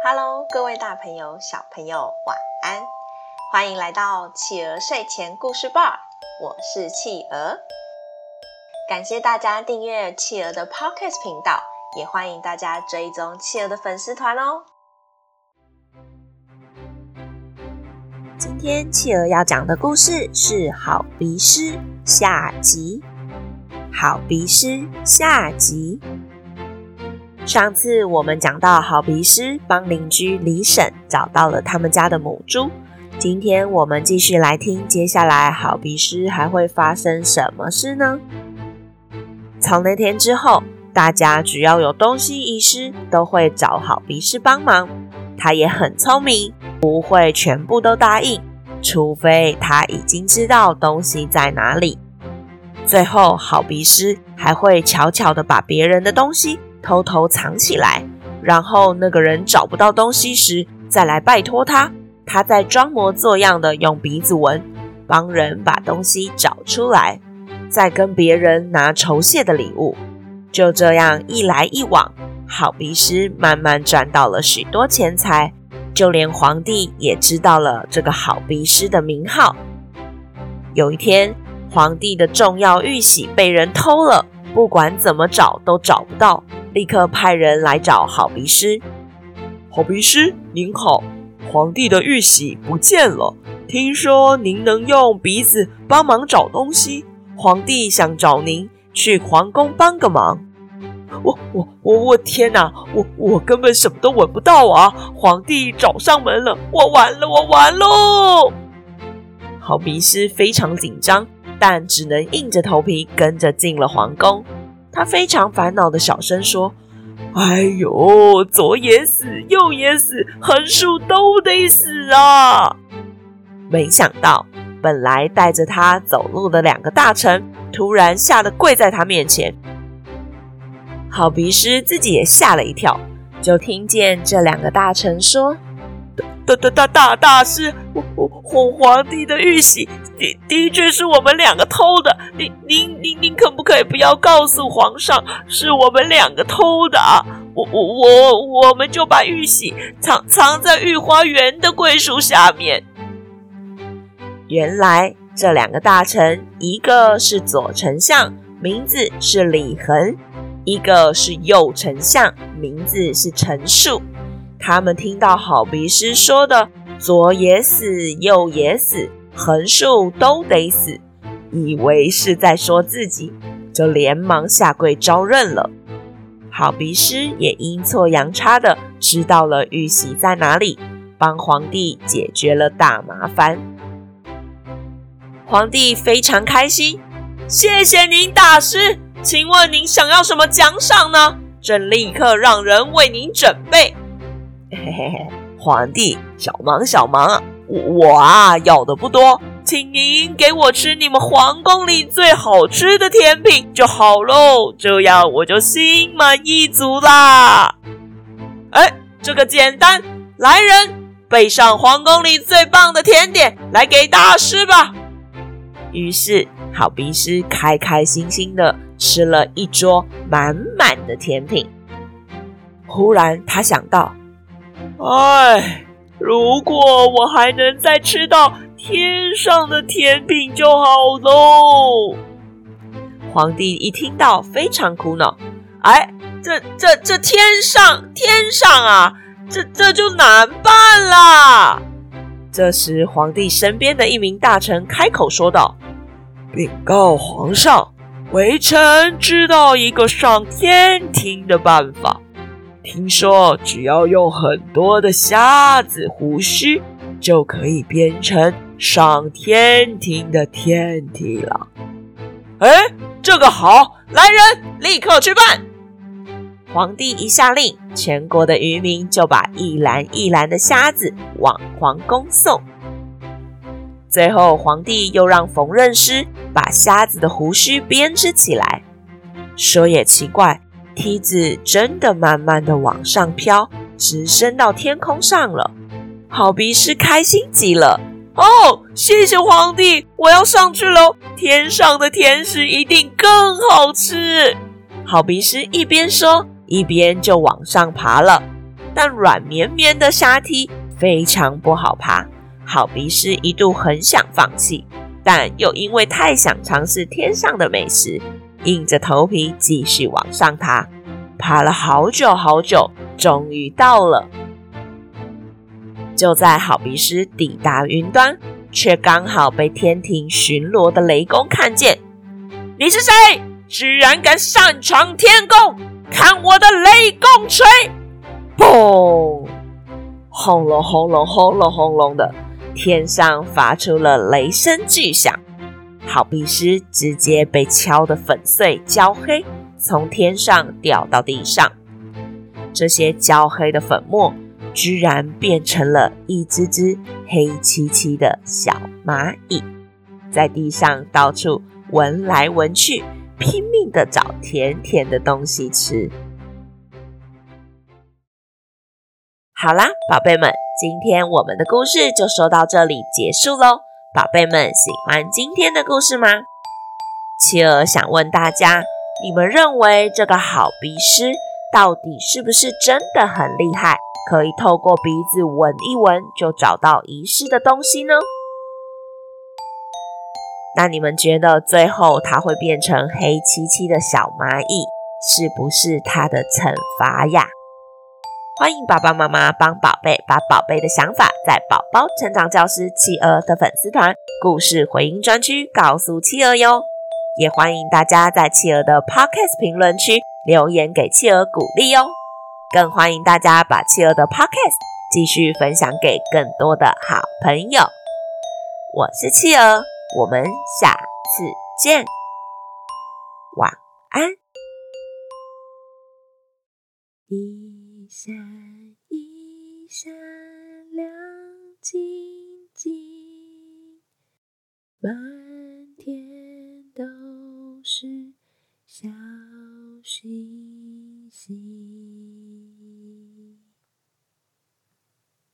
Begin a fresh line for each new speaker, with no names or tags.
Hello，各位大朋友、小朋友，晚安！欢迎来到企鹅睡前故事吧，我是企鹅。感谢大家订阅企鹅的 Podcast 频道，也欢迎大家追踪企鹅的粉丝团哦。今天企鹅要讲的故事是《好鼻师》下集，《好鼻师》下集。上次我们讲到，好鼻师帮邻居李婶找到了他们家的母猪。今天我们继续来听，接下来好鼻师还会发生什么事呢？从那天之后，大家只要有东西遗失，都会找好鼻师帮忙。他也很聪明，不会全部都答应，除非他已经知道东西在哪里。最后，好鼻师还会悄悄地把别人的东西。偷偷藏起来，然后那个人找不到东西时，再来拜托他。他再装模作样的用鼻子闻，帮人把东西找出来，再跟别人拿酬谢的礼物。就这样一来一往，好鼻师慢慢赚到了许多钱财，就连皇帝也知道了这个好鼻师的名号。有一天，皇帝的重要玉玺被人偷了，不管怎么找都找不到。立刻派人来找好鼻师。好鼻师您好，皇帝的玉玺不见了。听说您能用鼻子帮忙找东西，皇帝想找您去皇宫帮个忙。我我我我天哪！我我根本什么都闻不到啊！皇帝找上门了，我完了，我完喽！好鼻师非常紧张，但只能硬着头皮跟着进了皇宫。他非常烦恼的小声说：“哎呦，左也死，右也死，横竖都得死啊！”没想到，本来带着他走路的两个大臣，突然吓得跪在他面前。好鼻师自己也吓了一跳，就听见这两个大臣说。大大大大大师，我我皇皇帝的玉玺的的确是我们两个偷的，您您您您可不可以不要告诉皇上是我们两个偷的啊？我我我我们就把玉玺藏藏在御花园的桂树下面。原来这两个大臣，一个是左丞相，名字是李恒；一个是右丞相，名字是陈树。他们听到好鼻师说的“左也死，右也死，横竖都得死”，以为是在说自己，就连忙下跪招认了。好鼻师也阴错阳差的知道了玉玺在哪里，帮皇帝解决了大麻烦。皇帝非常开心，谢谢您大师，请问您想要什么奖赏呢？朕立刻让人为您准备。嘿嘿嘿，皇帝，小忙小忙！我我啊，要的不多，请您给我吃你们皇宫里最好吃的甜品就好喽，这样我就心满意足啦。哎，这个简单，来人，备上皇宫里最棒的甜点来给大师吧。于是，好鼻师开开心心的吃了一桌满满的甜品。忽然，他想到。哎，如果我还能再吃到天上的甜品就好喽！皇帝一听到非常苦恼，哎，这这这天上天上啊，这这就难办啦。这时，皇帝身边的一名大臣开口说道：“禀告皇上，微臣知道一个上天庭的办法。”听说只要用很多的虾子胡须，就可以变成上天庭的天梯了。哎，这个好，来人，立刻去办。皇帝一下令，全国的渔民就把一篮一篮的虾子往皇宫送。最后，皇帝又让缝纫师把虾子的胡须编织起来。说也奇怪。梯子真的慢慢的往上飘，直升到天空上了。好鼻师开心极了。哦，谢谢皇帝，我要上去喽！天上的甜食一定更好吃。好鼻师一边说，一边就往上爬了。但软绵绵的沙梯非常不好爬。好鼻师一度很想放弃，但又因为太想尝试天上的美食，硬着头皮继续往上爬。爬了好久好久，终于到了。就在好鼻师抵达云端，却刚好被天庭巡逻的雷公看见。你是谁？居然敢擅闯天宫！看我的雷公锤！砰！轰隆轰隆轰隆轰隆的，天上发出了雷声巨响。好鼻师直接被敲得粉碎焦黑。从天上掉到地上，这些焦黑的粉末居然变成了一只只黑漆漆的小蚂蚁，在地上到处闻来闻去，拼命的找甜甜的东西吃。好啦，宝贝们，今天我们的故事就说到这里结束喽。宝贝们喜欢今天的故事吗？企鹅想问大家。你们认为这个好鼻师到底是不是真的很厉害？可以透过鼻子闻一闻就找到遗失的东西呢？那你们觉得最后它会变成黑漆漆的小蚂蚁，是不是它的惩罚呀？欢迎爸爸妈妈帮宝贝把宝贝的想法在宝宝成长教室企鹅的粉丝团故事回音专区告诉企鹅哟。也欢迎大家在企鹅的 Podcast 评论区留言给企鹅鼓励哦，更欢迎大家把企鹅的 Podcast 继续分享给更多的好朋友。我是企鹅，我们下次见，晚安。一闪一闪亮晶晶，